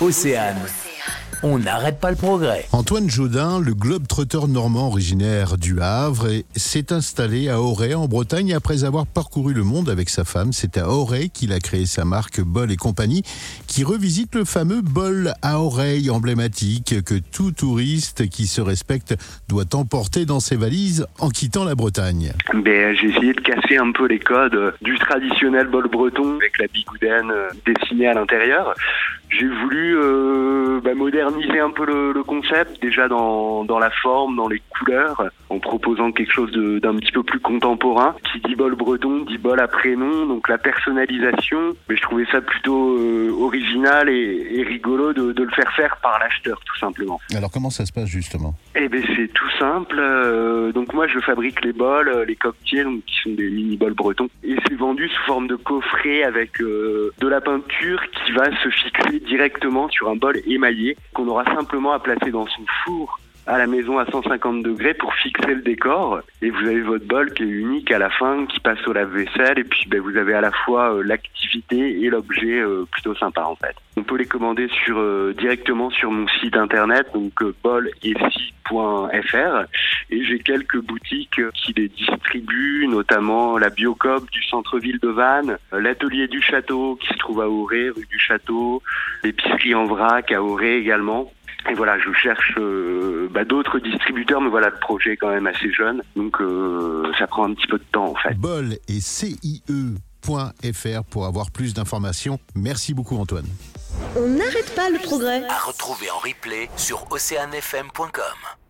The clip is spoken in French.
Océane. On n'arrête pas le progrès. Antoine Jaudin, le globe-trotteur normand originaire du Havre, s'est installé à Auray en Bretagne après avoir parcouru le monde avec sa femme. C'est à Auray qu'il a créé sa marque Bol et compagnie qui revisite le fameux bol à oreille emblématique que tout touriste qui se respecte doit emporter dans ses valises en quittant la Bretagne. Ben, j'ai essayé de casser un peu les codes du traditionnel bol breton avec la bigoudaine dessinée à l'intérieur. J'ai voulu euh, moderniser un peu le, concept, déjà dans, dans la forme, dans les couleurs, en proposant quelque chose d'un petit peu plus contemporain. Qui dit bol breton, dit bol à prénom, donc la personnalisation. Mais je trouvais ça plutôt euh, original et, et rigolo de, de, le faire faire par l'acheteur, tout simplement. Alors comment ça se passe justement? Eh ben c'est tout simple. Euh, donc moi je fabrique les bols, les cocktails, donc, qui sont des mini bols bretons, et c'est vendu sous forme de coffret avec euh, de la peinture qui va se fixer directement sur un bol émaillé qu'on aura simplement à placer dans son four à la maison à 150 degrés pour fixer le décor et vous avez votre bol qui est unique à la fin qui passe au lave-vaisselle et puis ben, vous avez à la fois euh, l'activité et l'objet euh, plutôt sympa en fait. On peut les commander sur euh, directement sur mon site internet donc bolesi.fr et j'ai quelques boutiques qui les distribuent notamment la Biocop du centre-ville de Vannes, l'atelier du château qui se trouve à Auray rue du Château, l'épicerie en vrac à Auray également. Et voilà, je cherche euh, bah, d'autres distributeurs, mais voilà, le projet est quand même assez jeune, donc euh, ça prend un petit peu de temps en fait. Bol et CIE.fr pour avoir plus d'informations. Merci beaucoup Antoine. On n'arrête pas le progrès. À retrouver en replay sur oceanfm.com.